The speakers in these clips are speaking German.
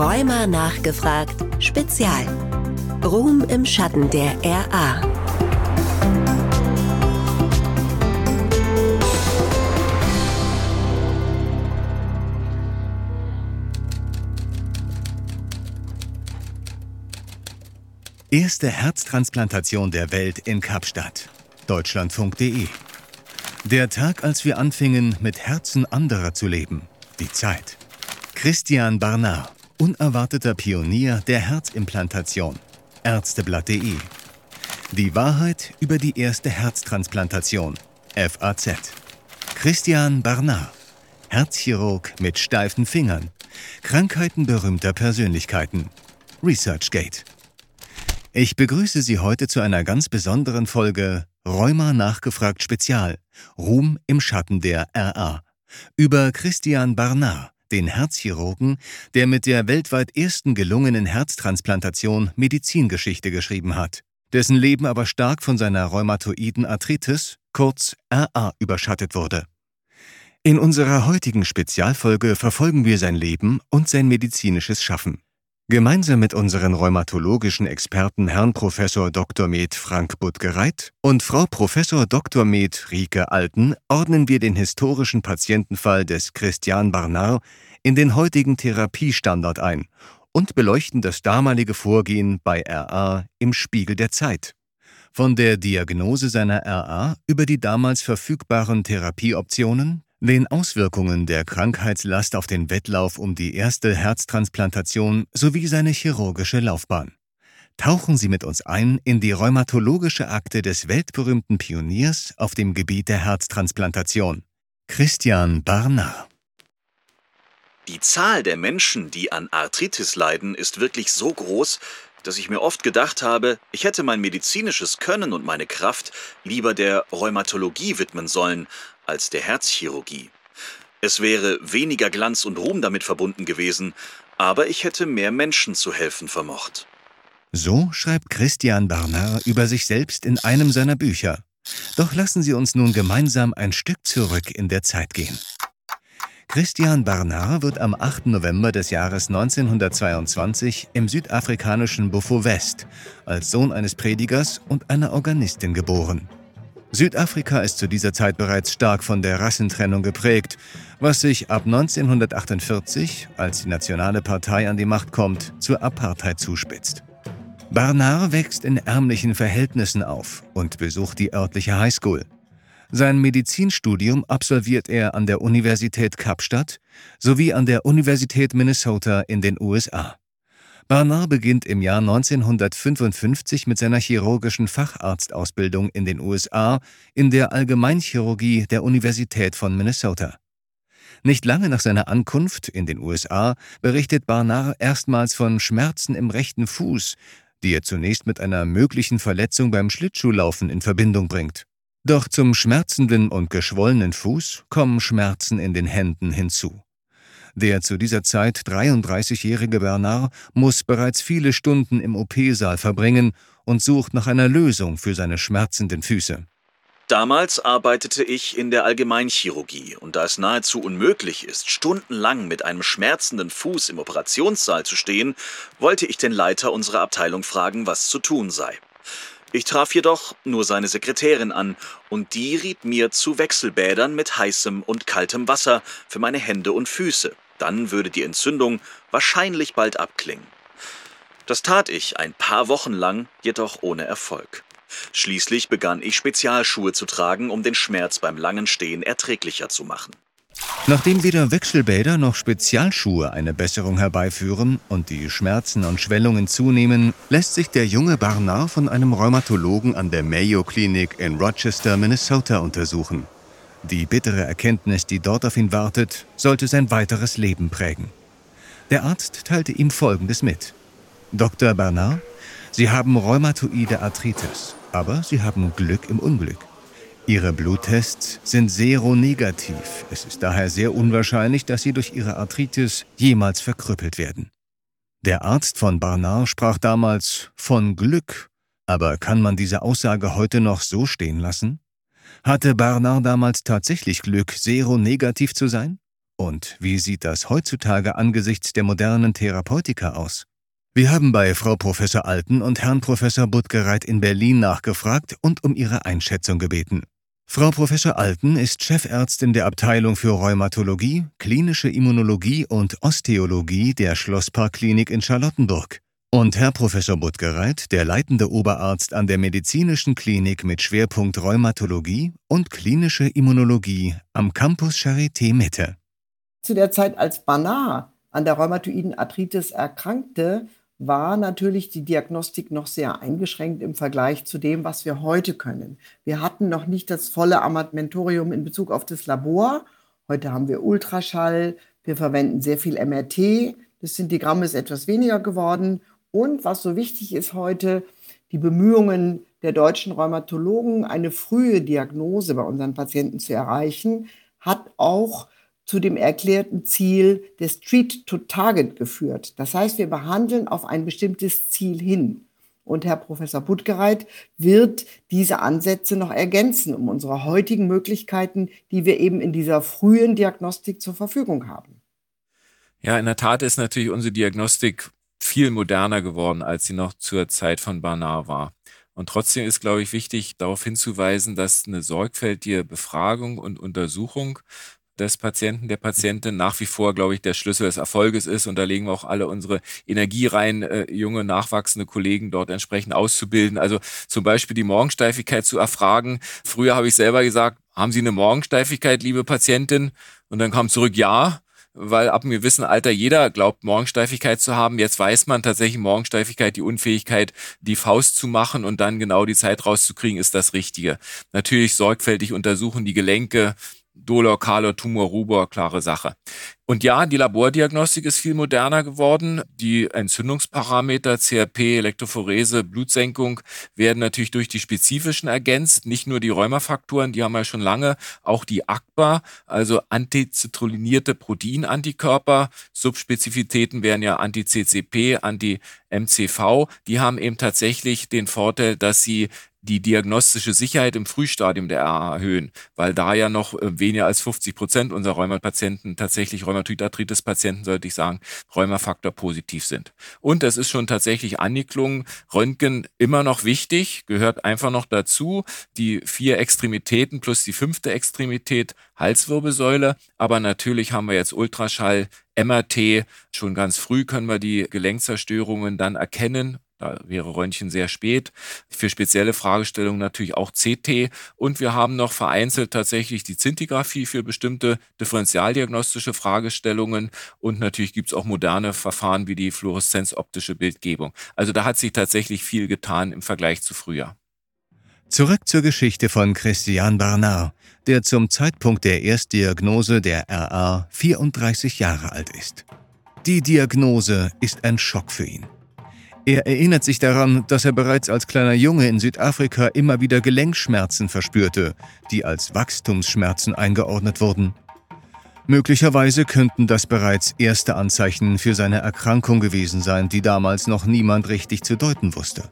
Rheuma nachgefragt Spezial. Ruhm im Schatten der RA. Erste Herztransplantation der Welt in Kapstadt. Deutschlandfunk.de. Der Tag, als wir anfingen, mit Herzen anderer zu leben. Die Zeit. Christian Barnard, unerwarteter Pionier der Herzimplantation. Ärzteblatt.de. Die Wahrheit über die erste Herztransplantation. FAZ. Christian Barnard, Herzchirurg mit steifen Fingern. Krankheiten berühmter Persönlichkeiten. ResearchGate. Ich begrüße Sie heute zu einer ganz besonderen Folge Rheuma nachgefragt Spezial Ruhm im Schatten der RA über Christian Barnard, den Herzchirurgen, der mit der weltweit ersten gelungenen Herztransplantation Medizingeschichte geschrieben hat, dessen Leben aber stark von seiner rheumatoiden Arthritis, kurz RA, überschattet wurde. In unserer heutigen Spezialfolge verfolgen wir sein Leben und sein medizinisches Schaffen. Gemeinsam mit unseren rheumatologischen Experten Herrn Prof. Dr. Med Frank Buttgereit und Frau Prof. Dr. Med Rike Alten ordnen wir den historischen Patientenfall des Christian Barnard in den heutigen Therapiestandard ein und beleuchten das damalige Vorgehen bei RA im Spiegel der Zeit. Von der Diagnose seiner RA über die damals verfügbaren Therapieoptionen den Auswirkungen der Krankheitslast auf den Wettlauf um die erste Herztransplantation sowie seine chirurgische Laufbahn. Tauchen Sie mit uns ein in die rheumatologische Akte des weltberühmten Pioniers auf dem Gebiet der Herztransplantation, Christian Barnard. Die Zahl der Menschen, die an Arthritis leiden, ist wirklich so groß, dass ich mir oft gedacht habe, ich hätte mein medizinisches Können und meine Kraft lieber der Rheumatologie widmen sollen als der Herzchirurgie. Es wäre weniger Glanz und Ruhm damit verbunden gewesen, aber ich hätte mehr Menschen zu helfen vermocht. So schreibt Christian Barnard über sich selbst in einem seiner Bücher. Doch lassen Sie uns nun gemeinsam ein Stück zurück in der Zeit gehen. Christian Barnard wird am 8. November des Jahres 1922 im südafrikanischen Buffo West als Sohn eines Predigers und einer Organistin geboren. Südafrika ist zu dieser Zeit bereits stark von der Rassentrennung geprägt, was sich ab 1948, als die Nationale Partei an die Macht kommt, zur Apartheid zuspitzt. Barnard wächst in ärmlichen Verhältnissen auf und besucht die örtliche Highschool. Sein Medizinstudium absolviert er an der Universität Kapstadt sowie an der Universität Minnesota in den USA. Barnard beginnt im Jahr 1955 mit seiner chirurgischen Facharztausbildung in den USA in der Allgemeinchirurgie der Universität von Minnesota. Nicht lange nach seiner Ankunft in den USA berichtet Barnard erstmals von Schmerzen im rechten Fuß, die er zunächst mit einer möglichen Verletzung beim Schlittschuhlaufen in Verbindung bringt. Doch zum schmerzenden und geschwollenen Fuß kommen Schmerzen in den Händen hinzu. Der zu dieser Zeit 33-jährige Bernard muss bereits viele Stunden im OP-Saal verbringen und sucht nach einer Lösung für seine schmerzenden Füße. Damals arbeitete ich in der Allgemeinchirurgie und da es nahezu unmöglich ist, stundenlang mit einem schmerzenden Fuß im Operationssaal zu stehen, wollte ich den Leiter unserer Abteilung fragen, was zu tun sei. Ich traf jedoch nur seine Sekretärin an, und die riet mir zu Wechselbädern mit heißem und kaltem Wasser für meine Hände und Füße. Dann würde die Entzündung wahrscheinlich bald abklingen. Das tat ich ein paar Wochen lang, jedoch ohne Erfolg. Schließlich begann ich Spezialschuhe zu tragen, um den Schmerz beim langen Stehen erträglicher zu machen. Nachdem weder Wechselbäder noch Spezialschuhe eine Besserung herbeiführen und die Schmerzen und Schwellungen zunehmen, lässt sich der junge Barnard von einem Rheumatologen an der Mayo Clinic in Rochester, Minnesota untersuchen. Die bittere Erkenntnis, die dort auf ihn wartet, sollte sein weiteres Leben prägen. Der Arzt teilte ihm Folgendes mit. Dr. Barnard, Sie haben rheumatoide Arthritis, aber Sie haben Glück im Unglück. Ihre Bluttests sind seronegativ. Es ist daher sehr unwahrscheinlich, dass Sie durch Ihre Arthritis jemals verkrüppelt werden. Der Arzt von Barnard sprach damals von Glück. Aber kann man diese Aussage heute noch so stehen lassen? Hatte Barnard damals tatsächlich Glück, seronegativ zu sein? Und wie sieht das heutzutage angesichts der modernen Therapeutika aus? Wir haben bei Frau Professor Alten und Herrn Professor Buttgereit in Berlin nachgefragt und um ihre Einschätzung gebeten. Frau Professor Alten ist Chefärztin der Abteilung für Rheumatologie, klinische Immunologie und Osteologie der Schlossparkklinik in Charlottenburg. Und Herr Professor Buttgereit, der leitende Oberarzt an der medizinischen Klinik mit Schwerpunkt Rheumatologie und klinische Immunologie am Campus Charité Mitte. Zu der Zeit, als Banach an der rheumatoiden Arthritis erkrankte, war natürlich die Diagnostik noch sehr eingeschränkt im Vergleich zu dem, was wir heute können. Wir hatten noch nicht das volle Armamentorium in Bezug auf das Labor. Heute haben wir Ultraschall, wir verwenden sehr viel MRT. Das Sintigramm ist etwas weniger geworden. Und was so wichtig ist heute, die Bemühungen der deutschen Rheumatologen, eine frühe Diagnose bei unseren Patienten zu erreichen, hat auch zu dem erklärten Ziel des Treat to Target geführt. Das heißt, wir behandeln auf ein bestimmtes Ziel hin. Und Herr Professor Puttgereit wird diese Ansätze noch ergänzen, um unsere heutigen Möglichkeiten, die wir eben in dieser frühen Diagnostik zur Verfügung haben. Ja, in der Tat ist natürlich unsere Diagnostik viel moderner geworden, als sie noch zur Zeit von Barnard war. Und trotzdem ist, glaube ich, wichtig, darauf hinzuweisen, dass eine sorgfältige Befragung und Untersuchung des Patienten, der Patientin nach wie vor, glaube ich, der Schlüssel des Erfolges ist. Und da legen wir auch alle unsere Energie rein, äh, junge, nachwachsende Kollegen dort entsprechend auszubilden. Also zum Beispiel die Morgensteifigkeit zu erfragen. Früher habe ich selber gesagt, haben Sie eine Morgensteifigkeit, liebe Patientin? Und dann kam zurück, ja weil ab einem gewissen Alter jeder glaubt, Morgensteifigkeit zu haben. Jetzt weiß man tatsächlich Morgensteifigkeit, die Unfähigkeit, die Faust zu machen und dann genau die Zeit rauszukriegen, ist das Richtige. Natürlich sorgfältig untersuchen die Gelenke, Dolor, Kalor, Tumor, Rubor, klare Sache. Und ja, die Labordiagnostik ist viel moderner geworden. Die Entzündungsparameter CRP, Elektrophorese, Blutsenkung werden natürlich durch die spezifischen ergänzt. Nicht nur die Rheumafaktoren, die haben wir schon lange, auch die ACPA, also antizitrulinierte Proteinantikörper. Subspezifitäten wären ja Anti-CCP, Anti-MCV. Die haben eben tatsächlich den Vorteil, dass sie die diagnostische Sicherheit im Frühstadium der RA erhöhen, weil da ja noch äh, weniger als 50 Prozent unserer Rheumapatienten tatsächlich Rheumatoid-Arthritis-Patienten, sollte ich sagen, Rheumafaktor positiv sind. Und es ist schon tatsächlich angeklungen, Röntgen immer noch wichtig, gehört einfach noch dazu. Die vier Extremitäten plus die fünfte Extremität Halswirbelsäule. Aber natürlich haben wir jetzt Ultraschall, MRT. Schon ganz früh können wir die Gelenkzerstörungen dann erkennen da wäre Röntgen sehr spät. Für spezielle Fragestellungen natürlich auch CT. Und wir haben noch vereinzelt tatsächlich die Zintigraphie für bestimmte differentialdiagnostische Fragestellungen. Und natürlich gibt es auch moderne Verfahren wie die fluoreszenzoptische Bildgebung. Also da hat sich tatsächlich viel getan im Vergleich zu früher. Zurück zur Geschichte von Christian Barnard, der zum Zeitpunkt der Erstdiagnose der RA 34 Jahre alt ist. Die Diagnose ist ein Schock für ihn. Er erinnert sich daran, dass er bereits als kleiner Junge in Südafrika immer wieder Gelenkschmerzen verspürte, die als Wachstumsschmerzen eingeordnet wurden. Möglicherweise könnten das bereits erste Anzeichen für seine Erkrankung gewesen sein, die damals noch niemand richtig zu deuten wusste.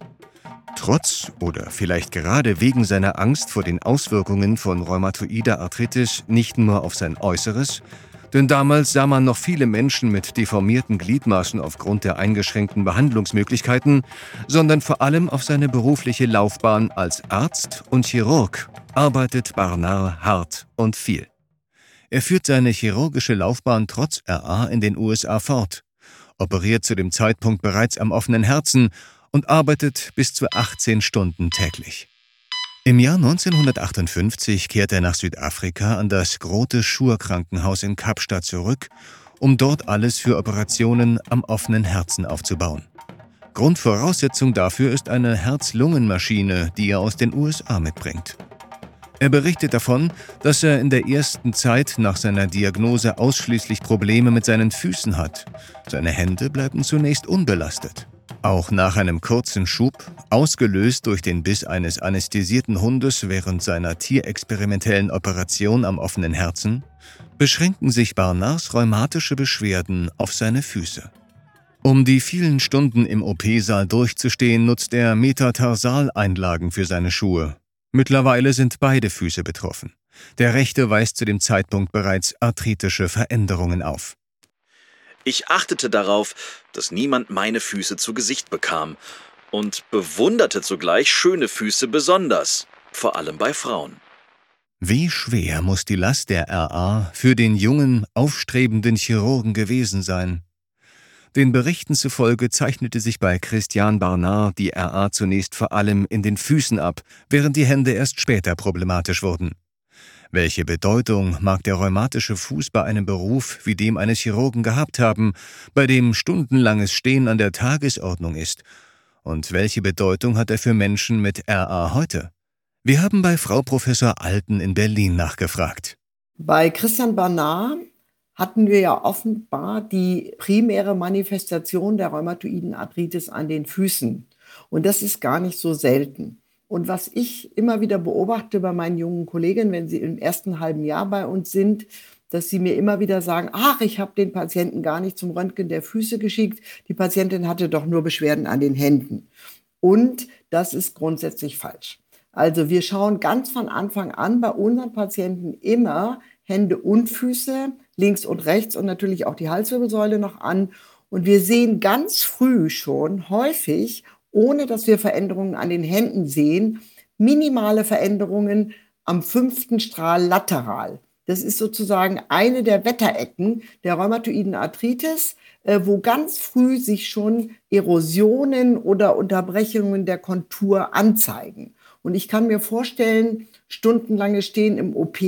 Trotz oder vielleicht gerade wegen seiner Angst vor den Auswirkungen von rheumatoider Arthritis nicht nur auf sein Äußeres, denn damals sah man noch viele Menschen mit deformierten Gliedmaßen aufgrund der eingeschränkten Behandlungsmöglichkeiten, sondern vor allem auf seine berufliche Laufbahn als Arzt und Chirurg arbeitet Barnard hart und viel. Er führt seine chirurgische Laufbahn trotz RA in den USA fort, operiert zu dem Zeitpunkt bereits am offenen Herzen und arbeitet bis zu 18 Stunden täglich. Im Jahr 1958 kehrt er nach Südafrika an das Grote Schur Krankenhaus in Kapstadt zurück, um dort alles für Operationen am offenen Herzen aufzubauen. Grundvoraussetzung dafür ist eine Herz-Lungen-Maschine, die er aus den USA mitbringt. Er berichtet davon, dass er in der ersten Zeit nach seiner Diagnose ausschließlich Probleme mit seinen Füßen hat. Seine Hände bleiben zunächst unbelastet. Auch nach einem kurzen Schub, ausgelöst durch den Biss eines anästhesierten Hundes während seiner tierexperimentellen Operation am offenen Herzen, beschränken sich Barnards rheumatische Beschwerden auf seine Füße. Um die vielen Stunden im OP-Saal durchzustehen, nutzt er Metatarsaleinlagen für seine Schuhe. Mittlerweile sind beide Füße betroffen. Der rechte weist zu dem Zeitpunkt bereits arthritische Veränderungen auf. Ich achtete darauf, dass niemand meine Füße zu Gesicht bekam und bewunderte zugleich schöne Füße besonders, vor allem bei Frauen. Wie schwer muss die Last der RA für den jungen, aufstrebenden Chirurgen gewesen sein? Den Berichten zufolge zeichnete sich bei Christian Barnard die RA zunächst vor allem in den Füßen ab, während die Hände erst später problematisch wurden. Welche Bedeutung mag der rheumatische Fuß bei einem Beruf wie dem eines Chirurgen gehabt haben, bei dem stundenlanges Stehen an der Tagesordnung ist? Und welche Bedeutung hat er für Menschen mit RA heute? Wir haben bei Frau Professor Alten in Berlin nachgefragt. Bei Christian Barnard hatten wir ja offenbar die primäre Manifestation der rheumatoiden Arthritis an den Füßen. Und das ist gar nicht so selten. Und was ich immer wieder beobachte bei meinen jungen Kollegen, wenn sie im ersten halben Jahr bei uns sind, dass sie mir immer wieder sagen, ach, ich habe den Patienten gar nicht zum Röntgen der Füße geschickt, die Patientin hatte doch nur Beschwerden an den Händen. Und das ist grundsätzlich falsch. Also wir schauen ganz von Anfang an bei unseren Patienten immer Hände und Füße, links und rechts und natürlich auch die Halswirbelsäule noch an. Und wir sehen ganz früh schon häufig, ohne dass wir Veränderungen an den Händen sehen, minimale Veränderungen am fünften Strahl lateral. Das ist sozusagen eine der Wetterecken der rheumatoiden Arthritis, äh, wo ganz früh sich schon Erosionen oder Unterbrechungen der Kontur anzeigen. Und ich kann mir vorstellen, stundenlange Stehen im OP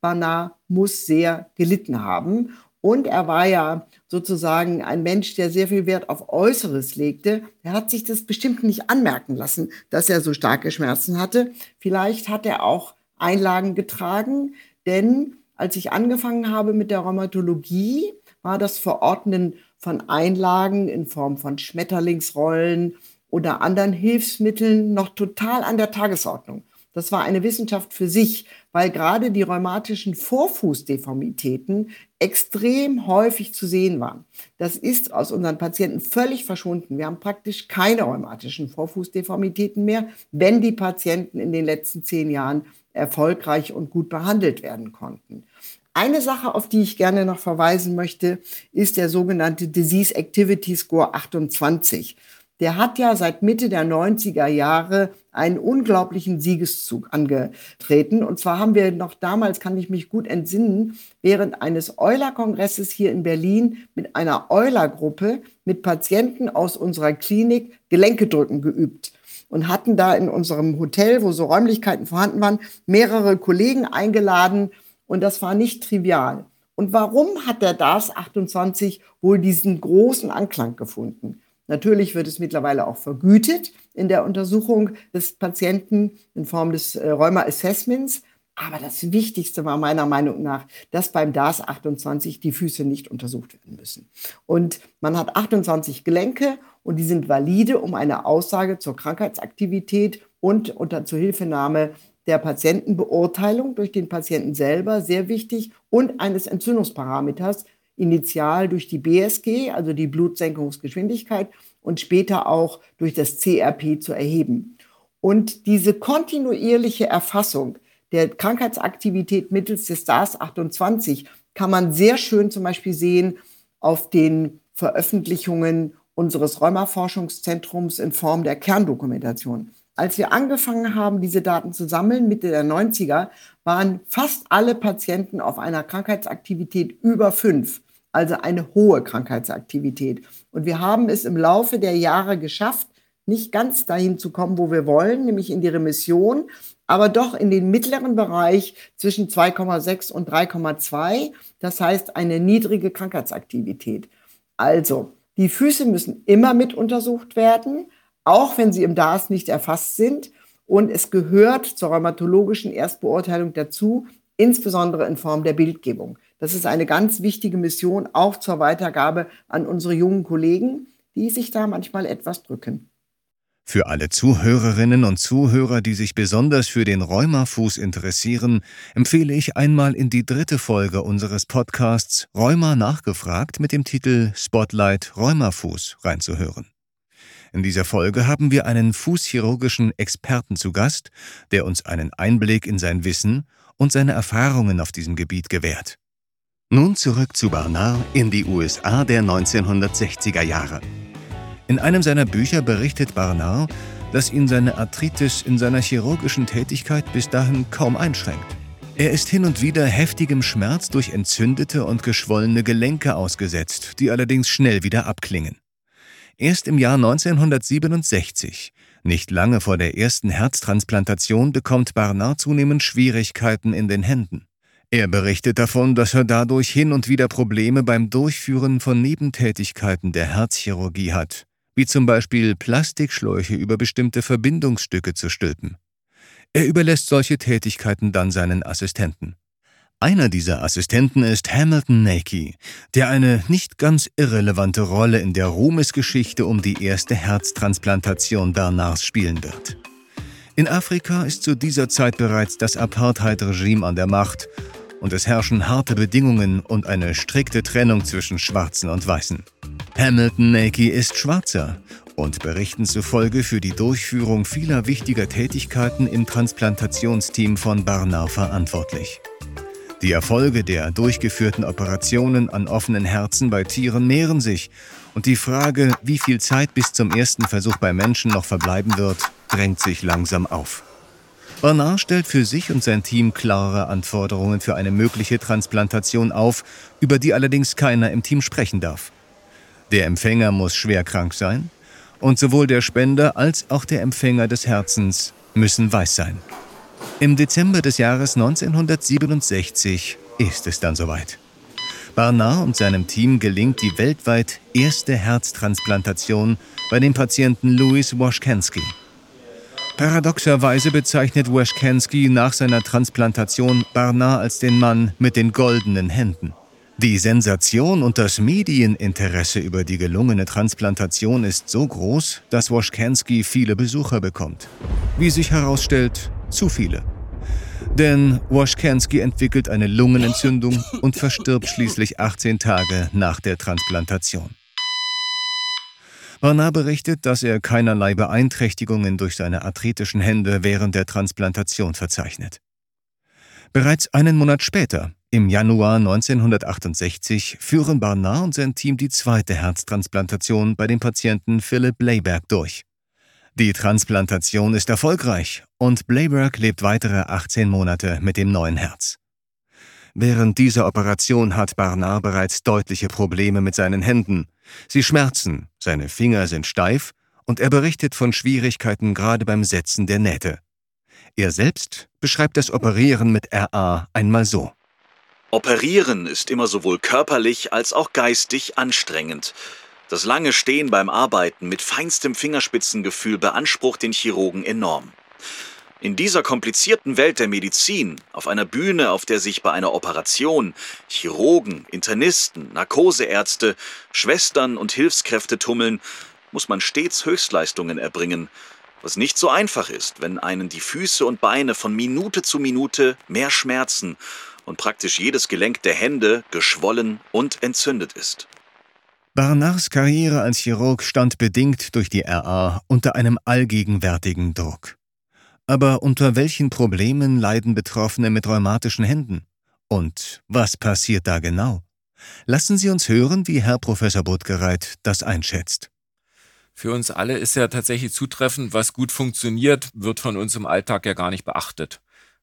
Bana muss sehr gelitten haben. Und er war ja sozusagen ein Mensch, der sehr viel Wert auf Äußeres legte. Er hat sich das bestimmt nicht anmerken lassen, dass er so starke Schmerzen hatte. Vielleicht hat er auch Einlagen getragen, denn als ich angefangen habe mit der Rheumatologie, war das Verordnen von Einlagen in Form von Schmetterlingsrollen oder anderen Hilfsmitteln noch total an der Tagesordnung. Das war eine Wissenschaft für sich, weil gerade die rheumatischen Vorfußdeformitäten extrem häufig zu sehen waren. Das ist aus unseren Patienten völlig verschwunden. Wir haben praktisch keine rheumatischen Vorfußdeformitäten mehr, wenn die Patienten in den letzten zehn Jahren erfolgreich und gut behandelt werden konnten. Eine Sache, auf die ich gerne noch verweisen möchte, ist der sogenannte Disease Activity Score 28 der hat ja seit Mitte der 90er Jahre einen unglaublichen Siegeszug angetreten. Und zwar haben wir noch damals, kann ich mich gut entsinnen, während eines Euler-Kongresses hier in Berlin mit einer Euler-Gruppe mit Patienten aus unserer Klinik Gelenkedrücken geübt und hatten da in unserem Hotel, wo so Räumlichkeiten vorhanden waren, mehrere Kollegen eingeladen und das war nicht trivial. Und warum hat der DAS 28 wohl diesen großen Anklang gefunden? Natürlich wird es mittlerweile auch vergütet in der Untersuchung des Patienten in Form des äh, Rheuma-Assessments. Aber das Wichtigste war meiner Meinung nach, dass beim DAS 28 die Füße nicht untersucht werden müssen. Und man hat 28 Gelenke und die sind valide, um eine Aussage zur Krankheitsaktivität und unter Zuhilfenahme der Patientenbeurteilung durch den Patienten selber, sehr wichtig, und eines Entzündungsparameters initial durch die BSG, also die Blutsenkungsgeschwindigkeit, und später auch durch das CRP zu erheben. Und diese kontinuierliche Erfassung der Krankheitsaktivität mittels des DAS 28 kann man sehr schön zum Beispiel sehen auf den Veröffentlichungen unseres Rheumaforschungszentrums in Form der Kerndokumentation. Als wir angefangen haben, diese Daten zu sammeln, Mitte der 90er, waren fast alle Patienten auf einer Krankheitsaktivität über fünf also eine hohe Krankheitsaktivität. Und wir haben es im Laufe der Jahre geschafft, nicht ganz dahin zu kommen, wo wir wollen, nämlich in die Remission, aber doch in den mittleren Bereich zwischen 2,6 und 3,2. Das heißt eine niedrige Krankheitsaktivität. Also, die Füße müssen immer mit untersucht werden, auch wenn sie im DAS nicht erfasst sind. Und es gehört zur rheumatologischen Erstbeurteilung dazu, insbesondere in Form der Bildgebung. Das ist eine ganz wichtige Mission, auch zur Weitergabe an unsere jungen Kollegen, die sich da manchmal etwas drücken. Für alle Zuhörerinnen und Zuhörer, die sich besonders für den Rheumafuß interessieren, empfehle ich einmal in die dritte Folge unseres Podcasts Rheuma nachgefragt mit dem Titel Spotlight Rheumafuß reinzuhören. In dieser Folge haben wir einen fußchirurgischen Experten zu Gast, der uns einen Einblick in sein Wissen und seine Erfahrungen auf diesem Gebiet gewährt. Nun zurück zu Barnard in die USA der 1960er Jahre. In einem seiner Bücher berichtet Barnard, dass ihn seine Arthritis in seiner chirurgischen Tätigkeit bis dahin kaum einschränkt. Er ist hin und wieder heftigem Schmerz durch entzündete und geschwollene Gelenke ausgesetzt, die allerdings schnell wieder abklingen. Erst im Jahr 1967, nicht lange vor der ersten Herztransplantation, bekommt Barnard zunehmend Schwierigkeiten in den Händen. Er berichtet davon, dass er dadurch hin und wieder Probleme beim Durchführen von Nebentätigkeiten der Herzchirurgie hat, wie zum Beispiel Plastikschläuche über bestimmte Verbindungsstücke zu stülpen. Er überlässt solche Tätigkeiten dann seinen Assistenten. Einer dieser Assistenten ist Hamilton Nakey, der eine nicht ganz irrelevante Rolle in der Ruhmesgeschichte um die erste Herztransplantation Bernards spielen wird. In Afrika ist zu dieser Zeit bereits das Apartheid-Regime an der Macht und es herrschen harte Bedingungen und eine strikte Trennung zwischen Schwarzen und Weißen. Hamilton Nakey ist Schwarzer und Berichten zufolge für die Durchführung vieler wichtiger Tätigkeiten im Transplantationsteam von Barnard verantwortlich. Die Erfolge der durchgeführten Operationen an offenen Herzen bei Tieren mehren sich und die Frage, wie viel Zeit bis zum ersten Versuch bei Menschen noch verbleiben wird, drängt sich langsam auf. Barnard stellt für sich und sein Team klare Anforderungen für eine mögliche Transplantation auf, über die allerdings keiner im Team sprechen darf. Der Empfänger muss schwer krank sein, und sowohl der Spender als auch der Empfänger des Herzens müssen weiß sein. Im Dezember des Jahres 1967 ist es dann soweit. Barnard und seinem Team gelingt die weltweit erste Herztransplantation bei dem Patienten Louis Washkansky. Paradoxerweise bezeichnet Washkansky nach seiner Transplantation Barnard als den Mann mit den goldenen Händen. Die Sensation und das Medieninteresse über die gelungene Transplantation ist so groß, dass Woschkansky viele Besucher bekommt. Wie sich herausstellt, zu viele. Denn Woschkansky entwickelt eine Lungenentzündung und verstirbt schließlich 18 Tage nach der Transplantation. Barnard berichtet, dass er keinerlei Beeinträchtigungen durch seine arthritischen Hände während der Transplantation verzeichnet. Bereits einen Monat später, im Januar 1968 führen Barnard und sein Team die zweite Herztransplantation bei dem Patienten Philip Blayberg durch. Die Transplantation ist erfolgreich und Blayberg lebt weitere 18 Monate mit dem neuen Herz. Während dieser Operation hat Barnard bereits deutliche Probleme mit seinen Händen. Sie schmerzen, seine Finger sind steif und er berichtet von Schwierigkeiten gerade beim Setzen der Nähte. Er selbst beschreibt das Operieren mit RA einmal so. Operieren ist immer sowohl körperlich als auch geistig anstrengend. Das lange Stehen beim Arbeiten mit feinstem Fingerspitzengefühl beansprucht den Chirurgen enorm. In dieser komplizierten Welt der Medizin, auf einer Bühne, auf der sich bei einer Operation Chirurgen, Internisten, Narkoseärzte, Schwestern und Hilfskräfte tummeln, muss man stets Höchstleistungen erbringen, was nicht so einfach ist, wenn einen die Füße und Beine von Minute zu Minute mehr schmerzen und praktisch jedes Gelenk der Hände geschwollen und entzündet ist. Barnards Karriere als Chirurg stand bedingt durch die RA unter einem allgegenwärtigen Druck. Aber unter welchen Problemen leiden Betroffene mit rheumatischen Händen? Und was passiert da genau? Lassen Sie uns hören, wie Herr Professor Budgereit das einschätzt. Für uns alle ist ja tatsächlich zutreffend, was gut funktioniert, wird von uns im Alltag ja gar nicht beachtet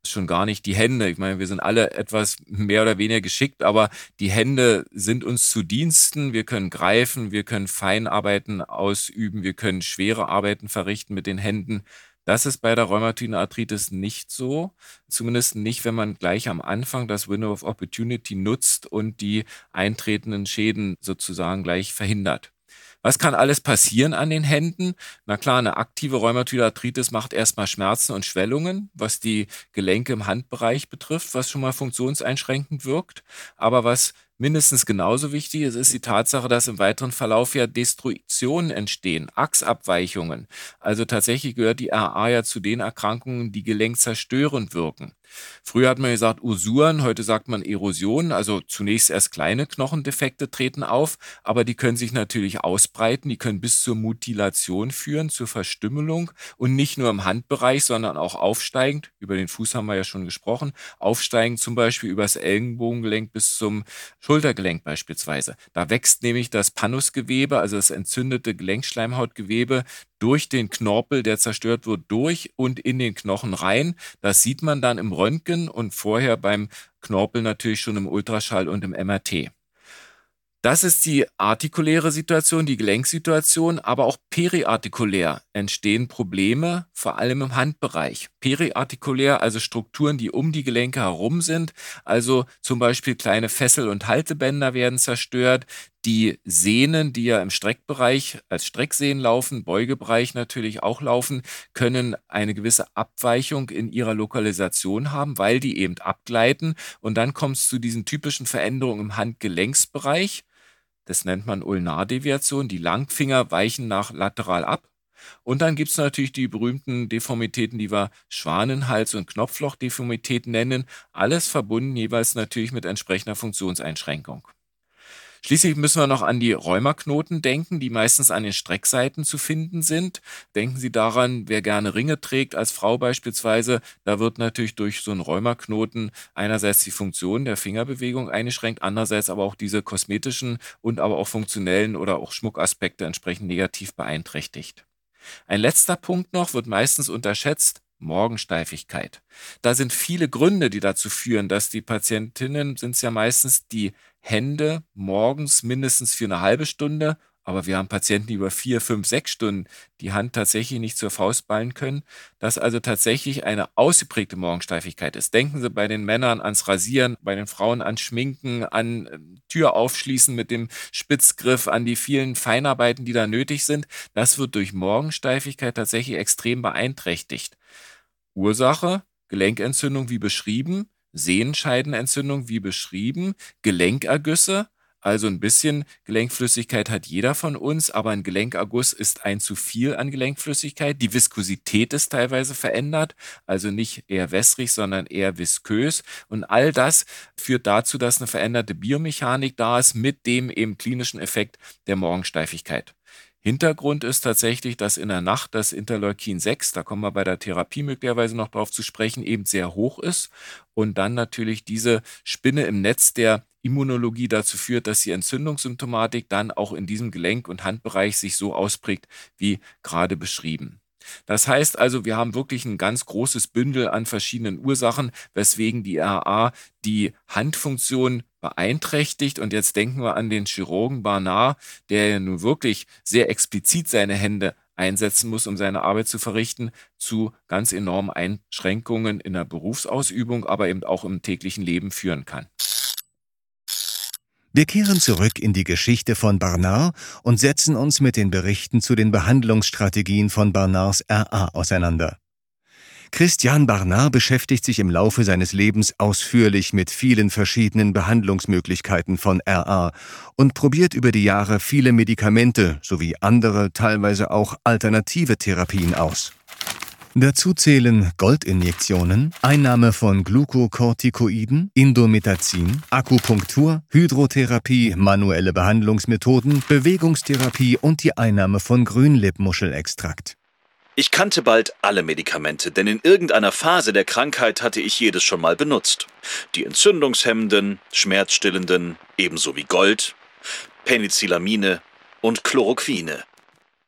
schon gar nicht die Hände. Ich meine, wir sind alle etwas mehr oder weniger geschickt, aber die Hände sind uns zu Diensten. Wir können greifen, wir können Feinarbeiten ausüben, wir können schwere Arbeiten verrichten mit den Händen. Das ist bei der rheumatoiden Arthritis nicht so. Zumindest nicht, wenn man gleich am Anfang das Window of Opportunity nutzt und die eintretenden Schäden sozusagen gleich verhindert. Was kann alles passieren an den Händen? Na klar, eine aktive Rheumatoide Arthritis macht erstmal Schmerzen und Schwellungen, was die Gelenke im Handbereich betrifft, was schon mal funktionseinschränkend wirkt. Aber was mindestens genauso wichtig ist, ist die Tatsache, dass im weiteren Verlauf ja Destruktionen entstehen, Achsabweichungen. Also tatsächlich gehört die RA ja zu den Erkrankungen, die gelenkzerstörend wirken. Früher hat man gesagt Usuren, heute sagt man Erosion, also zunächst erst kleine Knochendefekte treten auf, aber die können sich natürlich ausbreiten, die können bis zur Mutilation führen, zur Verstümmelung. Und nicht nur im Handbereich, sondern auch aufsteigend, über den Fuß haben wir ja schon gesprochen, aufsteigend zum Beispiel übers Ellenbogengelenk bis zum Schultergelenk beispielsweise. Da wächst nämlich das Pannusgewebe, also das entzündete Gelenkschleimhautgewebe, durch den Knorpel, der zerstört wird, durch und in den Knochen rein. Das sieht man dann im Röntgen und vorher beim Knorpel natürlich schon im Ultraschall und im MRT. Das ist die artikuläre Situation, die Gelenksituation, aber auch periartikulär entstehen Probleme, vor allem im Handbereich. Periartikulär, also Strukturen, die um die Gelenke herum sind, also zum Beispiel kleine Fessel- und Haltebänder werden zerstört. Die Sehnen, die ja im Streckbereich als Strecksehnen laufen, Beugebereich natürlich auch laufen, können eine gewisse Abweichung in ihrer Lokalisation haben, weil die eben abgleiten. Und dann kommt es zu diesen typischen Veränderungen im Handgelenksbereich. Das nennt man Ulnardeviation. Die Langfinger weichen nach lateral ab. Und dann gibt es natürlich die berühmten Deformitäten, die wir Schwanenhals- und Knopflochdeformität nennen. Alles verbunden jeweils natürlich mit entsprechender Funktionseinschränkung. Schließlich müssen wir noch an die Rheumaknoten denken, die meistens an den Streckseiten zu finden sind. Denken Sie daran, wer gerne Ringe trägt, als Frau beispielsweise, da wird natürlich durch so einen Rheumaknoten einerseits die Funktion der Fingerbewegung eingeschränkt, andererseits aber auch diese kosmetischen und aber auch funktionellen oder auch Schmuckaspekte entsprechend negativ beeinträchtigt. Ein letzter Punkt noch wird meistens unterschätzt. Morgensteifigkeit. Da sind viele Gründe, die dazu führen, dass die Patientinnen sind es ja meistens die Hände morgens mindestens für eine halbe Stunde, aber wir haben Patienten, die über vier, fünf, sechs Stunden die Hand tatsächlich nicht zur Faust ballen können, dass also tatsächlich eine ausgeprägte Morgensteifigkeit ist. Denken Sie bei den Männern ans Rasieren, bei den Frauen an Schminken, an ähm, Tür aufschließen mit dem Spitzgriff, an die vielen Feinarbeiten, die da nötig sind. Das wird durch Morgensteifigkeit tatsächlich extrem beeinträchtigt. Ursache, Gelenkentzündung wie beschrieben, Sehenscheidenentzündung wie beschrieben, Gelenkergüsse, also ein bisschen Gelenkflüssigkeit hat jeder von uns, aber ein Gelenkerguss ist ein zu viel an Gelenkflüssigkeit. Die Viskosität ist teilweise verändert, also nicht eher wässrig, sondern eher viskös. Und all das führt dazu, dass eine veränderte Biomechanik da ist mit dem eben klinischen Effekt der Morgensteifigkeit. Hintergrund ist tatsächlich, dass in der Nacht das Interleukin 6, da kommen wir bei der Therapie möglicherweise noch drauf zu sprechen, eben sehr hoch ist und dann natürlich diese Spinne im Netz der Immunologie dazu führt, dass die Entzündungssymptomatik dann auch in diesem Gelenk- und Handbereich sich so ausprägt, wie gerade beschrieben. Das heißt also, wir haben wirklich ein ganz großes Bündel an verschiedenen Ursachen, weswegen die RA die Handfunktion beeinträchtigt. Und jetzt denken wir an den Chirurgen Barnard, der ja nun wirklich sehr explizit seine Hände einsetzen muss, um seine Arbeit zu verrichten, zu ganz enormen Einschränkungen in der Berufsausübung, aber eben auch im täglichen Leben führen kann. Wir kehren zurück in die Geschichte von Barnard und setzen uns mit den Berichten zu den Behandlungsstrategien von Barnards RA auseinander. Christian Barnard beschäftigt sich im Laufe seines Lebens ausführlich mit vielen verschiedenen Behandlungsmöglichkeiten von RA und probiert über die Jahre viele Medikamente sowie andere, teilweise auch alternative Therapien aus. Dazu zählen Goldinjektionen, Einnahme von Glukokortikoiden, Indomethacin, Akupunktur, Hydrotherapie, manuelle Behandlungsmethoden, Bewegungstherapie und die Einnahme von Grünlippmuschelextrakt. Ich kannte bald alle Medikamente, denn in irgendeiner Phase der Krankheit hatte ich jedes schon mal benutzt. Die entzündungshemmenden, schmerzstillenden, ebenso wie Gold, Penicillamine und Chloroquine.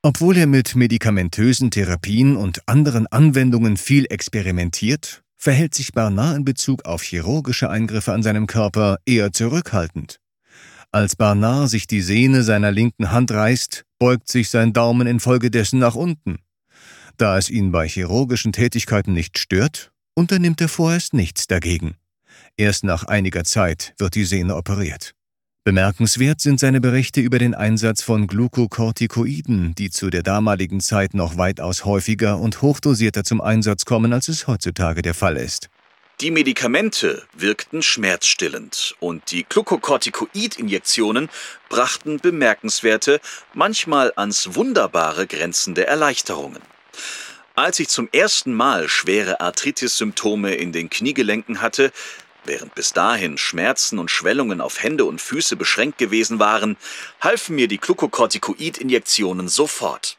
Obwohl er mit medikamentösen Therapien und anderen Anwendungen viel experimentiert, verhält sich Barnard in Bezug auf chirurgische Eingriffe an seinem Körper eher zurückhaltend. Als Barnard sich die Sehne seiner linken Hand reißt, beugt sich sein Daumen infolgedessen nach unten. Da es ihn bei chirurgischen Tätigkeiten nicht stört, unternimmt er vorerst nichts dagegen. Erst nach einiger Zeit wird die Sehne operiert. Bemerkenswert sind seine Berichte über den Einsatz von Glukokortikoiden, die zu der damaligen Zeit noch weitaus häufiger und hochdosierter zum Einsatz kommen, als es heutzutage der Fall ist. Die Medikamente wirkten schmerzstillend und die Glukokortikoid-Injektionen brachten bemerkenswerte, manchmal ans Wunderbare grenzende Erleichterungen. Als ich zum ersten Mal schwere Arthritis-Symptome in den Kniegelenken hatte, während bis dahin Schmerzen und Schwellungen auf Hände und Füße beschränkt gewesen waren, halfen mir die Glucocorticoid-Injektionen sofort.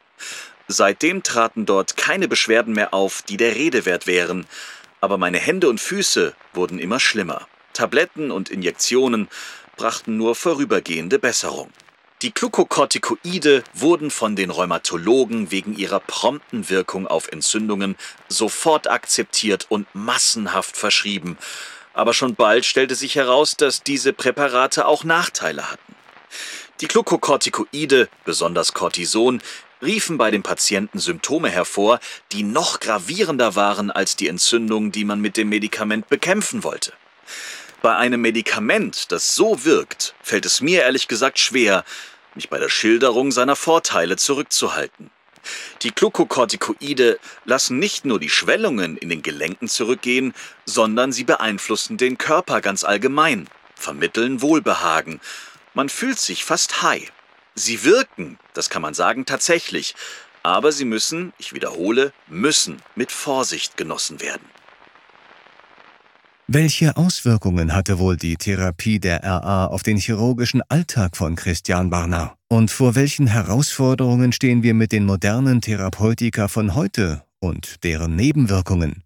Seitdem traten dort keine Beschwerden mehr auf, die der Rede wert wären, aber meine Hände und Füße wurden immer schlimmer. Tabletten und Injektionen brachten nur vorübergehende Besserung. Die Glukokortikoide wurden von den Rheumatologen wegen ihrer prompten Wirkung auf Entzündungen sofort akzeptiert und massenhaft verschrieben. Aber schon bald stellte sich heraus, dass diese Präparate auch Nachteile hatten. Die Glukokortikoide, besonders Cortison, riefen bei den Patienten Symptome hervor, die noch gravierender waren als die Entzündung, die man mit dem Medikament bekämpfen wollte. Bei einem Medikament, das so wirkt, fällt es mir ehrlich gesagt schwer, mich bei der Schilderung seiner Vorteile zurückzuhalten. Die Glukokortikoide lassen nicht nur die Schwellungen in den Gelenken zurückgehen, sondern sie beeinflussen den Körper ganz allgemein, vermitteln Wohlbehagen. Man fühlt sich fast high. Sie wirken, das kann man sagen, tatsächlich, aber sie müssen, ich wiederhole, müssen mit Vorsicht genossen werden. Welche Auswirkungen hatte wohl die Therapie der RA auf den chirurgischen Alltag von Christian Barnard? Und vor welchen Herausforderungen stehen wir mit den modernen Therapeutika von heute und deren Nebenwirkungen?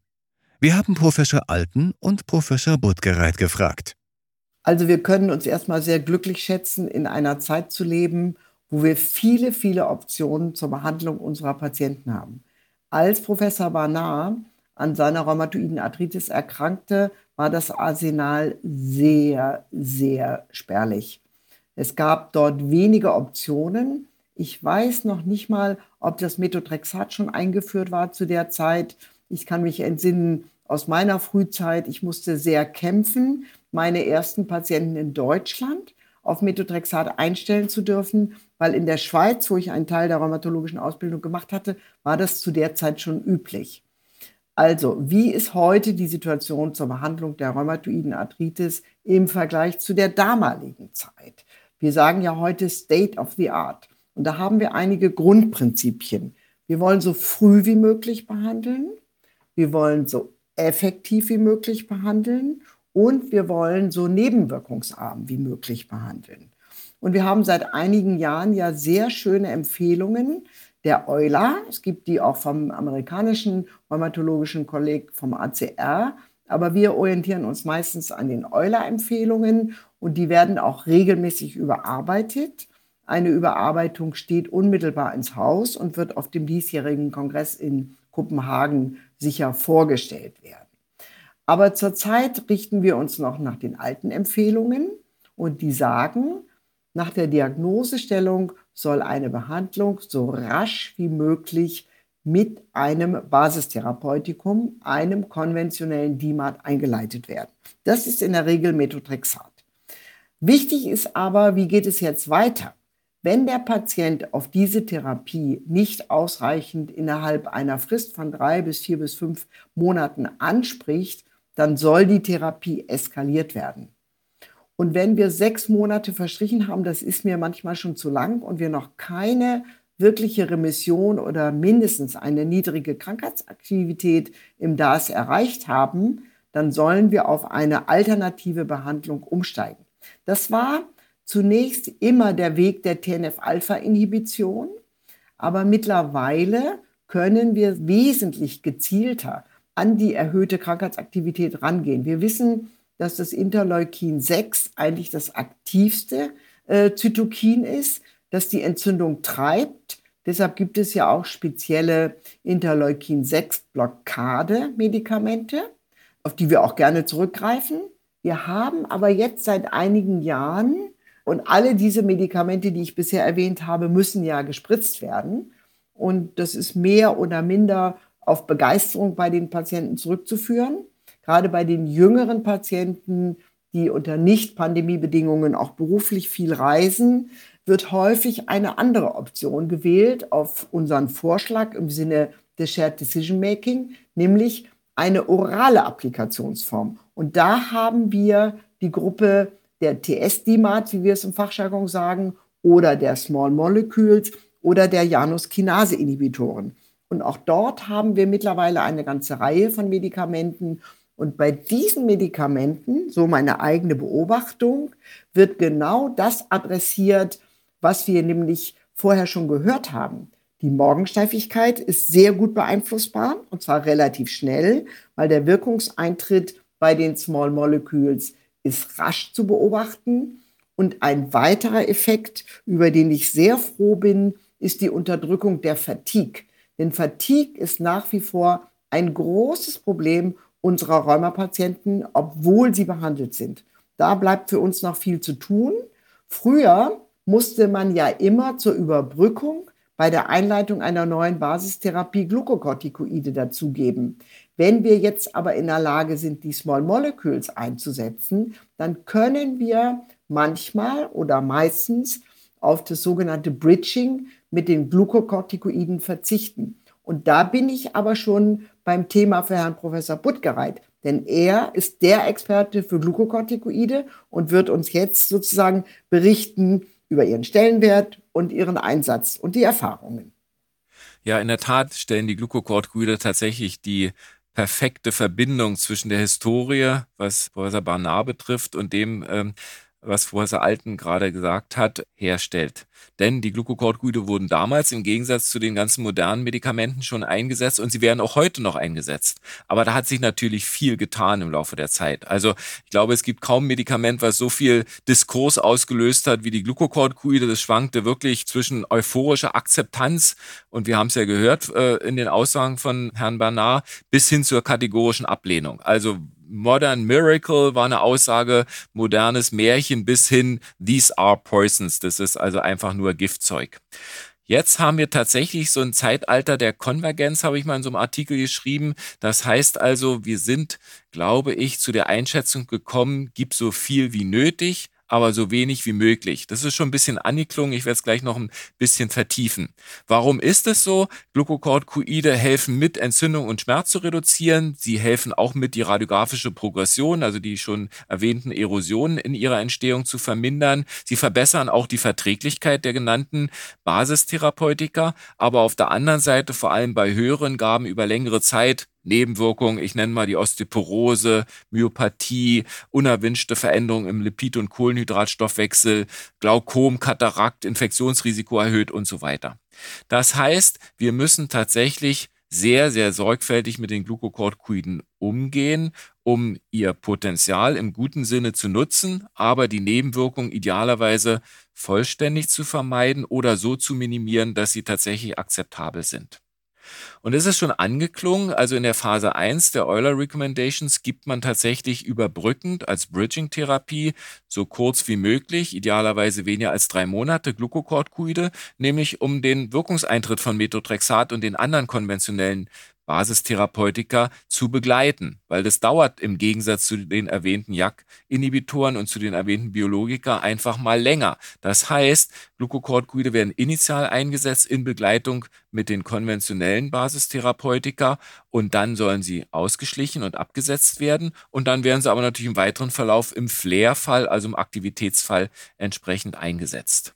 Wir haben Professor Alten und Professor Buttgereit gefragt. Also wir können uns erstmal sehr glücklich schätzen, in einer Zeit zu leben, wo wir viele, viele Optionen zur Behandlung unserer Patienten haben. Als Professor Barnard an seiner rheumatoiden Arthritis erkrankte, war das Arsenal sehr, sehr spärlich. Es gab dort wenige Optionen. Ich weiß noch nicht mal, ob das Methotrexat schon eingeführt war zu der Zeit. Ich kann mich entsinnen aus meiner Frühzeit. Ich musste sehr kämpfen, meine ersten Patienten in Deutschland auf Methotrexat einstellen zu dürfen, weil in der Schweiz, wo ich einen Teil der rheumatologischen Ausbildung gemacht hatte, war das zu der Zeit schon üblich. Also, wie ist heute die Situation zur Behandlung der rheumatoiden Arthritis im Vergleich zu der damaligen Zeit? Wir sagen ja heute State of the Art. Und da haben wir einige Grundprinzipien. Wir wollen so früh wie möglich behandeln. Wir wollen so effektiv wie möglich behandeln. Und wir wollen so nebenwirkungsarm wie möglich behandeln. Und wir haben seit einigen Jahren ja sehr schöne Empfehlungen, der Euler. Es gibt die auch vom amerikanischen rheumatologischen Kolleg vom ACR. Aber wir orientieren uns meistens an den Euler-Empfehlungen und die werden auch regelmäßig überarbeitet. Eine Überarbeitung steht unmittelbar ins Haus und wird auf dem diesjährigen Kongress in Kopenhagen sicher vorgestellt werden. Aber zurzeit richten wir uns noch nach den alten Empfehlungen und die sagen, nach der Diagnosestellung soll eine Behandlung so rasch wie möglich mit einem Basistherapeutikum, einem konventionellen DIMAT eingeleitet werden. Das ist in der Regel Methotrexat. Wichtig ist aber, wie geht es jetzt weiter? Wenn der Patient auf diese Therapie nicht ausreichend innerhalb einer Frist von drei bis vier bis fünf Monaten anspricht, dann soll die Therapie eskaliert werden. Und wenn wir sechs Monate verstrichen haben, das ist mir manchmal schon zu lang und wir noch keine wirkliche Remission oder mindestens eine niedrige Krankheitsaktivität im DAS erreicht haben, dann sollen wir auf eine alternative Behandlung umsteigen. Das war zunächst immer der Weg der TNF-Alpha-Inhibition, aber mittlerweile können wir wesentlich gezielter an die erhöhte Krankheitsaktivität rangehen. Wir wissen, dass das Interleukin 6 eigentlich das aktivste äh, Zytokin ist, das die Entzündung treibt. Deshalb gibt es ja auch spezielle Interleukin-6-Blockade-Medikamente, auf die wir auch gerne zurückgreifen. Wir haben aber jetzt seit einigen Jahren, und alle diese Medikamente, die ich bisher erwähnt habe, müssen ja gespritzt werden. Und das ist mehr oder minder auf Begeisterung bei den Patienten zurückzuführen gerade bei den jüngeren Patienten, die unter Nicht-Pandemie-Bedingungen auch beruflich viel reisen, wird häufig eine andere Option gewählt auf unseren Vorschlag im Sinne des Shared Decision Making, nämlich eine orale Applikationsform. Und da haben wir die Gruppe der TS-DMAT, wie wir es im Fachjargon sagen, oder der Small Molecules oder der Janus-Kinase-Inhibitoren. Und auch dort haben wir mittlerweile eine ganze Reihe von Medikamenten. Und bei diesen Medikamenten, so meine eigene Beobachtung, wird genau das adressiert, was wir nämlich vorher schon gehört haben. Die Morgensteifigkeit ist sehr gut beeinflussbar und zwar relativ schnell, weil der Wirkungseintritt bei den Small Molecules ist rasch zu beobachten. Und ein weiterer Effekt, über den ich sehr froh bin, ist die Unterdrückung der Fatigue. Denn Fatigue ist nach wie vor ein großes Problem unserer Rheumapatienten, obwohl sie behandelt sind. Da bleibt für uns noch viel zu tun. Früher musste man ja immer zur Überbrückung bei der Einleitung einer neuen Basistherapie Glukokortikoide dazugeben. Wenn wir jetzt aber in der Lage sind, die Small Molecules einzusetzen, dann können wir manchmal oder meistens auf das sogenannte Bridging mit den Glukokortikoiden verzichten. Und da bin ich aber schon beim Thema für Herrn Professor Buttgereit, denn er ist der Experte für Glukokortikoide und wird uns jetzt sozusagen berichten, über ihren Stellenwert und ihren Einsatz und die Erfahrungen. Ja, in der Tat stellen die Glucocorticoide tatsächlich die perfekte Verbindung zwischen der Historie, was Professor Barnard betrifft, und dem, ähm, was Professor Alten gerade gesagt hat, herstellt. Denn die Glucocorticoide wurden damals im Gegensatz zu den ganzen modernen Medikamenten schon eingesetzt und sie werden auch heute noch eingesetzt. Aber da hat sich natürlich viel getan im Laufe der Zeit. Also ich glaube, es gibt kaum Medikament, was so viel Diskurs ausgelöst hat wie die Glucocorticoide. Das schwankte wirklich zwischen euphorischer Akzeptanz und wir haben es ja gehört äh, in den Aussagen von Herrn Bernard bis hin zur kategorischen Ablehnung. Also Modern Miracle war eine Aussage, modernes Märchen bis hin, these are poisons. Das ist also einfach nur Giftzeug. Jetzt haben wir tatsächlich so ein Zeitalter der Konvergenz, habe ich mal in so einem Artikel geschrieben. Das heißt also, wir sind, glaube ich, zu der Einschätzung gekommen, gib so viel wie nötig, aber so wenig wie möglich. Das ist schon ein bisschen angeklungen. Ich werde es gleich noch ein bisschen vertiefen. Warum ist es so? Glucocorticoide helfen mit, Entzündung und Schmerz zu reduzieren. Sie helfen auch mit, die radiografische Progression, also die schon erwähnten Erosionen in ihrer Entstehung zu vermindern. Sie verbessern auch die Verträglichkeit der genannten Basistherapeutika, aber auf der anderen Seite vor allem bei höheren Gaben über längere Zeit Nebenwirkungen, ich nenne mal die Osteoporose, Myopathie, unerwünschte Veränderungen im Lipid- und Kohlenhydratstoffwechsel, Glaukom, Katarakt, Infektionsrisiko erhöht und so weiter. Das heißt, wir müssen tatsächlich sehr, sehr sorgfältig mit den Glucocorticoiden umgehen, um ihr Potenzial im guten Sinne zu nutzen, aber die Nebenwirkungen idealerweise vollständig zu vermeiden oder so zu minimieren, dass sie tatsächlich akzeptabel sind. Und es ist schon angeklungen, also in der Phase 1 der Euler Recommendations gibt man tatsächlich überbrückend als Bridging-Therapie so kurz wie möglich, idealerweise weniger als drei Monate Glucocorticoide, nämlich um den Wirkungseintritt von Methotrexat und den anderen konventionellen Basistherapeutika zu begleiten, weil das dauert im Gegensatz zu den erwähnten JAK-Inhibitoren und zu den erwähnten Biologika einfach mal länger. Das heißt, Glucocorticoide werden initial eingesetzt in Begleitung mit den konventionellen Basistherapeutika und dann sollen sie ausgeschlichen und abgesetzt werden und dann werden sie aber natürlich im weiteren Verlauf im Flair-Fall, also im Aktivitätsfall entsprechend eingesetzt.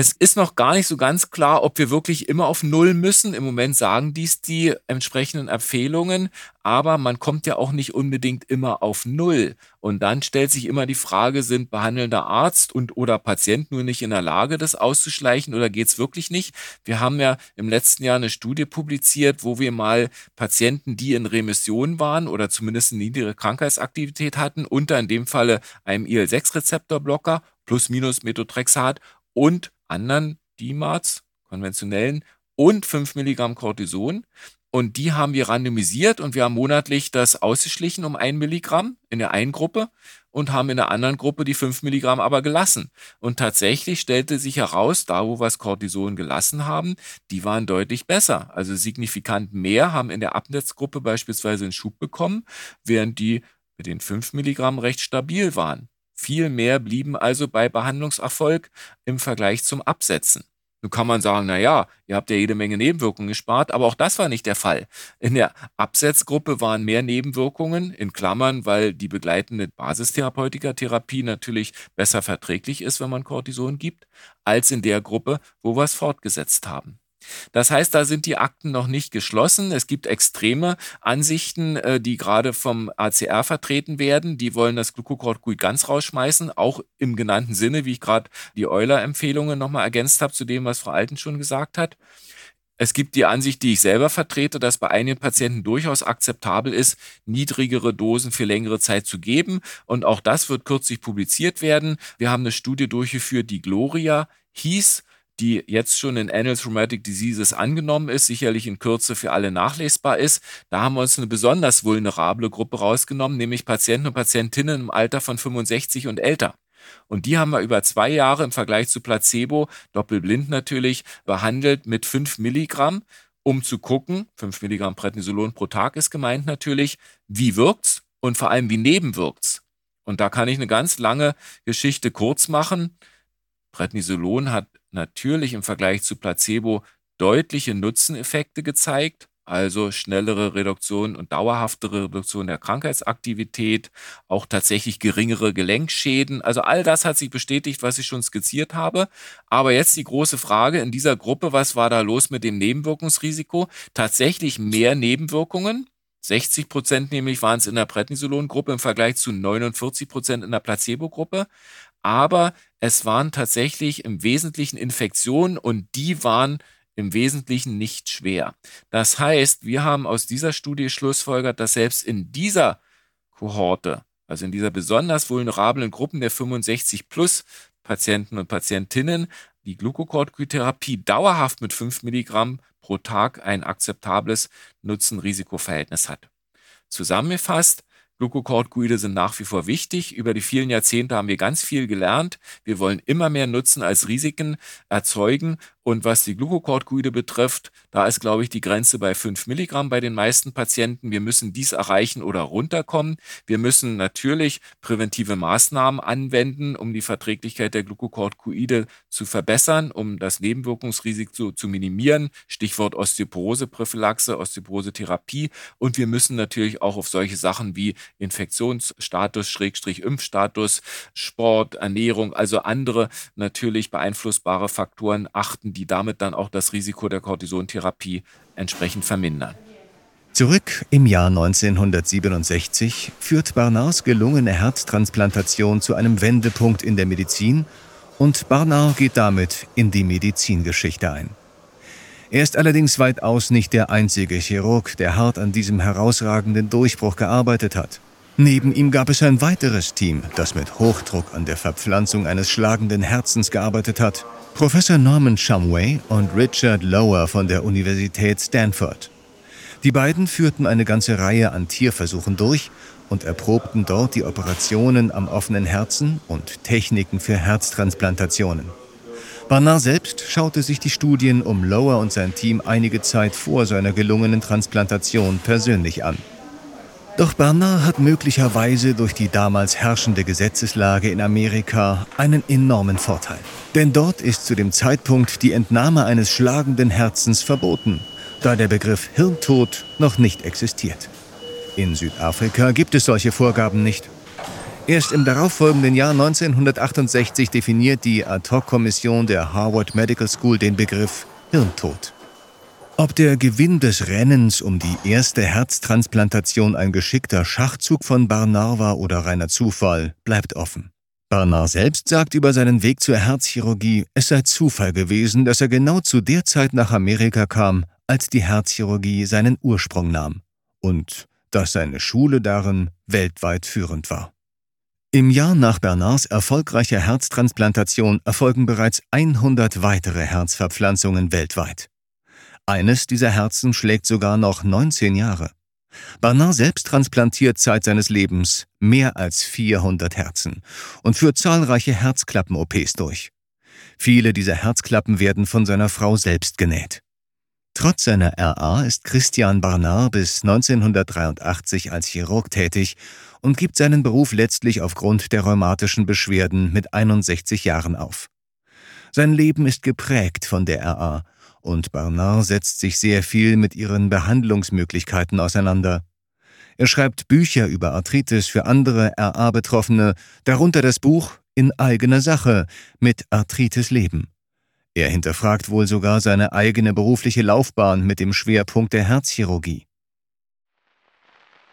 Es ist noch gar nicht so ganz klar, ob wir wirklich immer auf Null müssen. Im Moment sagen dies die entsprechenden Empfehlungen, aber man kommt ja auch nicht unbedingt immer auf Null. Und dann stellt sich immer die Frage, sind behandelnder Arzt und oder Patient nur nicht in der Lage, das auszuschleichen oder geht's wirklich nicht? Wir haben ja im letzten Jahr eine Studie publiziert, wo wir mal Patienten, die in Remission waren oder zumindest eine niedrige Krankheitsaktivität hatten, unter in dem Falle einem IL-6-Rezeptorblocker plus minus Methotrexat und anderen DMARDs, konventionellen, und 5 Milligramm Cortison. Und die haben wir randomisiert und wir haben monatlich das ausgeschlichen um ein Milligramm in der einen Gruppe und haben in der anderen Gruppe die 5 Milligramm aber gelassen. Und tatsächlich stellte sich heraus, da wo wir das Cortison gelassen haben, die waren deutlich besser. Also signifikant mehr haben in der Abnetzgruppe beispielsweise einen Schub bekommen, während die mit den 5 Milligramm recht stabil waren. Viel mehr blieben also bei Behandlungserfolg im Vergleich zum Absetzen. Nun kann man sagen, na ja, ihr habt ja jede Menge Nebenwirkungen gespart, aber auch das war nicht der Fall. In der Absetzgruppe waren mehr Nebenwirkungen, in Klammern, weil die begleitende Basistherapeutika-Therapie natürlich besser verträglich ist, wenn man Cortison gibt, als in der Gruppe, wo wir es fortgesetzt haben. Das heißt, da sind die Akten noch nicht geschlossen. Es gibt extreme Ansichten, äh, die gerade vom ACR vertreten werden. Die wollen das Glucocorticoid ganz rausschmeißen, auch im genannten Sinne, wie ich gerade die Euler-Empfehlungen nochmal ergänzt habe zu dem, was Frau Alten schon gesagt hat. Es gibt die Ansicht, die ich selber vertrete, dass bei einigen Patienten durchaus akzeptabel ist, niedrigere Dosen für längere Zeit zu geben. Und auch das wird kürzlich publiziert werden. Wir haben eine Studie durchgeführt, die Gloria hieß die jetzt schon in Annals Rheumatic Diseases angenommen ist, sicherlich in Kürze für alle nachlesbar ist. Da haben wir uns eine besonders vulnerable Gruppe rausgenommen, nämlich Patienten und Patientinnen im Alter von 65 und älter. Und die haben wir über zwei Jahre im Vergleich zu Placebo, doppelblind natürlich, behandelt mit 5 Milligramm, um zu gucken, 5 Milligramm Prednisolon pro Tag ist gemeint natürlich, wie wirkt's und vor allem wie nebenwirkt's. Und da kann ich eine ganz lange Geschichte kurz machen. Prednisolon hat natürlich im Vergleich zu Placebo deutliche Nutzeneffekte gezeigt, also schnellere Reduktion und dauerhaftere Reduktion der Krankheitsaktivität, auch tatsächlich geringere Gelenkschäden. Also all das hat sich bestätigt, was ich schon skizziert habe. Aber jetzt die große Frage in dieser Gruppe, was war da los mit dem Nebenwirkungsrisiko? Tatsächlich mehr Nebenwirkungen. 60 Prozent nämlich waren es in der Prednisolon-Gruppe im Vergleich zu 49 Prozent in der Placebo-Gruppe aber es waren tatsächlich im Wesentlichen Infektionen und die waren im Wesentlichen nicht schwer. Das heißt, wir haben aus dieser Studie schlussfolgert, dass selbst in dieser Kohorte, also in dieser besonders vulnerablen Gruppen der 65 plus Patienten und Patientinnen, die Glucocorticoid-Therapie dauerhaft mit 5 Milligramm pro Tag ein akzeptables Nutzen-Risiko-Verhältnis hat. Zusammengefasst, Glucocorticoide sind nach wie vor wichtig. Über die vielen Jahrzehnte haben wir ganz viel gelernt. Wir wollen immer mehr Nutzen als Risiken erzeugen. Und was die Glucocorticoide betrifft, da ist, glaube ich, die Grenze bei 5 Milligramm bei den meisten Patienten. Wir müssen dies erreichen oder runterkommen. Wir müssen natürlich präventive Maßnahmen anwenden, um die Verträglichkeit der Glucocorticoide zu verbessern, um das Nebenwirkungsrisiko zu, zu minimieren. Stichwort Osteoporose-Prophylaxe, Osteoporose-Therapie. Und wir müssen natürlich auch auf solche Sachen wie Infektionsstatus, Schrägstrich Impfstatus, Sport, Ernährung, also andere natürlich beeinflussbare Faktoren achten, die damit dann auch das Risiko der Cortisontherapie entsprechend vermindern. Zurück im Jahr 1967 führt Barnards gelungene Herztransplantation zu einem Wendepunkt in der Medizin und Barnard geht damit in die Medizingeschichte ein. Er ist allerdings weitaus nicht der einzige Chirurg, der hart an diesem herausragenden Durchbruch gearbeitet hat. Neben ihm gab es ein weiteres Team, das mit Hochdruck an der Verpflanzung eines schlagenden Herzens gearbeitet hat. Professor Norman Shumway und Richard Lower von der Universität Stanford. Die beiden führten eine ganze Reihe an Tierversuchen durch und erprobten dort die Operationen am offenen Herzen und Techniken für Herztransplantationen. Barnard selbst schaute sich die Studien um Lower und sein Team einige Zeit vor seiner gelungenen Transplantation persönlich an. Doch Barnard hat möglicherweise durch die damals herrschende Gesetzeslage in Amerika einen enormen Vorteil. Denn dort ist zu dem Zeitpunkt die Entnahme eines schlagenden Herzens verboten, da der Begriff Hirntod noch nicht existiert. In Südafrika gibt es solche Vorgaben nicht. Erst im darauffolgenden Jahr 1968 definiert die Ad-Hoc-Kommission der Harvard Medical School den Begriff Hirntod. Ob der Gewinn des Rennens um die erste Herztransplantation ein geschickter Schachzug von Barnard war oder reiner Zufall, bleibt offen. Barnard selbst sagt über seinen Weg zur Herzchirurgie, es sei Zufall gewesen, dass er genau zu der Zeit nach Amerika kam, als die Herzchirurgie seinen Ursprung nahm und dass seine Schule darin weltweit führend war. Im Jahr nach Bernards erfolgreicher Herztransplantation erfolgen bereits 100 weitere Herzverpflanzungen weltweit. Eines dieser Herzen schlägt sogar noch 19 Jahre. Bernard selbst transplantiert Zeit seines Lebens mehr als 400 Herzen und führt zahlreiche Herzklappen-OPs durch. Viele dieser Herzklappen werden von seiner Frau selbst genäht. Trotz seiner RA ist Christian Barnard bis 1983 als Chirurg tätig und gibt seinen Beruf letztlich aufgrund der rheumatischen Beschwerden mit 61 Jahren auf. Sein Leben ist geprägt von der RA und Barnard setzt sich sehr viel mit ihren Behandlungsmöglichkeiten auseinander. Er schreibt Bücher über Arthritis für andere RA-Betroffene, darunter das Buch In eigener Sache mit Arthritis leben. Er hinterfragt wohl sogar seine eigene berufliche Laufbahn mit dem Schwerpunkt der Herzchirurgie.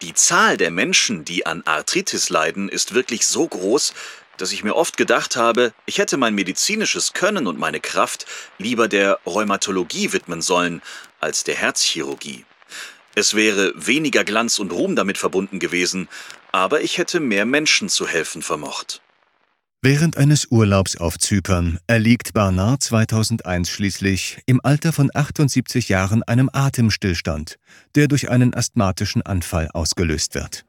Die Zahl der Menschen, die an Arthritis leiden, ist wirklich so groß, dass ich mir oft gedacht habe, ich hätte mein medizinisches Können und meine Kraft lieber der Rheumatologie widmen sollen als der Herzchirurgie. Es wäre weniger Glanz und Ruhm damit verbunden gewesen, aber ich hätte mehr Menschen zu helfen vermocht. Während eines Urlaubs auf Zypern erliegt Barnard 2001 schließlich im Alter von 78 Jahren einem Atemstillstand, der durch einen asthmatischen Anfall ausgelöst wird.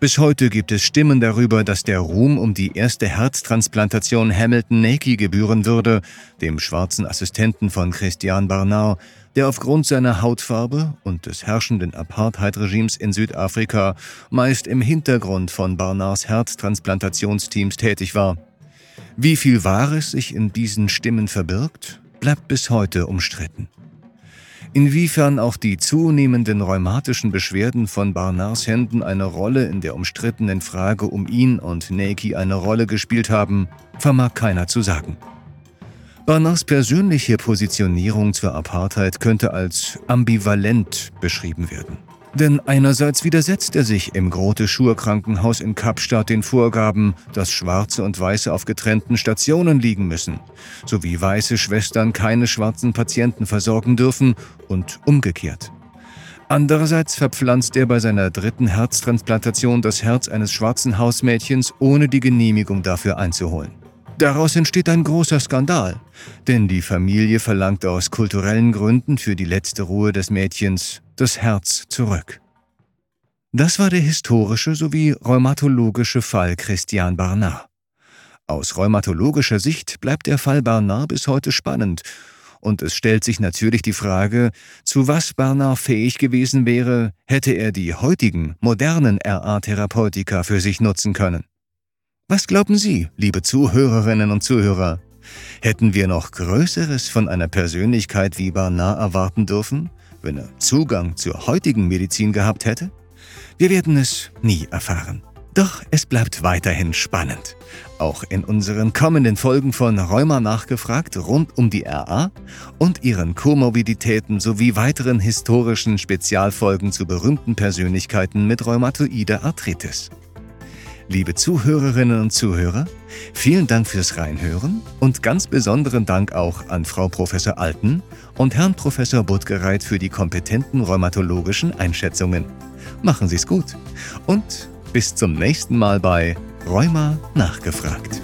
Bis heute gibt es Stimmen darüber, dass der Ruhm um die erste Herztransplantation Hamilton Nakey gebühren würde, dem schwarzen Assistenten von Christian Barnard, der aufgrund seiner Hautfarbe und des herrschenden Apartheid-Regimes in Südafrika meist im Hintergrund von Barnards Herztransplantationsteams tätig war. Wie viel Wahres sich in diesen Stimmen verbirgt, bleibt bis heute umstritten. Inwiefern auch die zunehmenden rheumatischen Beschwerden von Barnards Händen eine Rolle in der umstrittenen Frage um ihn und Neki eine Rolle gespielt haben, vermag keiner zu sagen. Barnards persönliche Positionierung zur Apartheid könnte als ambivalent beschrieben werden. Denn einerseits widersetzt er sich im Grote-Schur-Krankenhaus in Kapstadt den Vorgaben, dass Schwarze und Weiße auf getrennten Stationen liegen müssen, sowie weiße Schwestern keine schwarzen Patienten versorgen dürfen und umgekehrt. Andererseits verpflanzt er bei seiner dritten Herztransplantation das Herz eines schwarzen Hausmädchens, ohne die Genehmigung dafür einzuholen. Daraus entsteht ein großer Skandal, denn die Familie verlangt aus kulturellen Gründen für die letzte Ruhe des Mädchens das Herz zurück. Das war der historische sowie rheumatologische Fall Christian Barnard. Aus rheumatologischer Sicht bleibt der Fall Barnard bis heute spannend und es stellt sich natürlich die Frage, zu was Barnard fähig gewesen wäre, hätte er die heutigen, modernen RA-Therapeutika für sich nutzen können. Was glauben Sie, liebe Zuhörerinnen und Zuhörer? Hätten wir noch Größeres von einer Persönlichkeit wie Barnard erwarten dürfen, wenn er Zugang zur heutigen Medizin gehabt hätte? Wir werden es nie erfahren. Doch es bleibt weiterhin spannend. Auch in unseren kommenden Folgen von Rheuma nachgefragt rund um die RA und ihren Komorbiditäten sowie weiteren historischen Spezialfolgen zu berühmten Persönlichkeiten mit rheumatoider Arthritis. Liebe Zuhörerinnen und Zuhörer, vielen Dank fürs Reinhören und ganz besonderen Dank auch an Frau Professor Alten und Herrn Professor Buttgereit für die kompetenten rheumatologischen Einschätzungen. Machen Sie es gut und bis zum nächsten Mal bei Rheuma nachgefragt.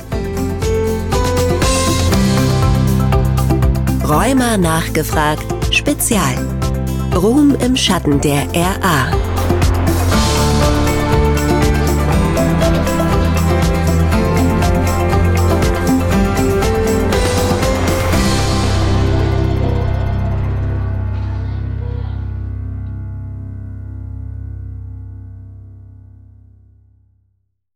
Rheuma nachgefragt Spezial. Ruhm im Schatten der RA.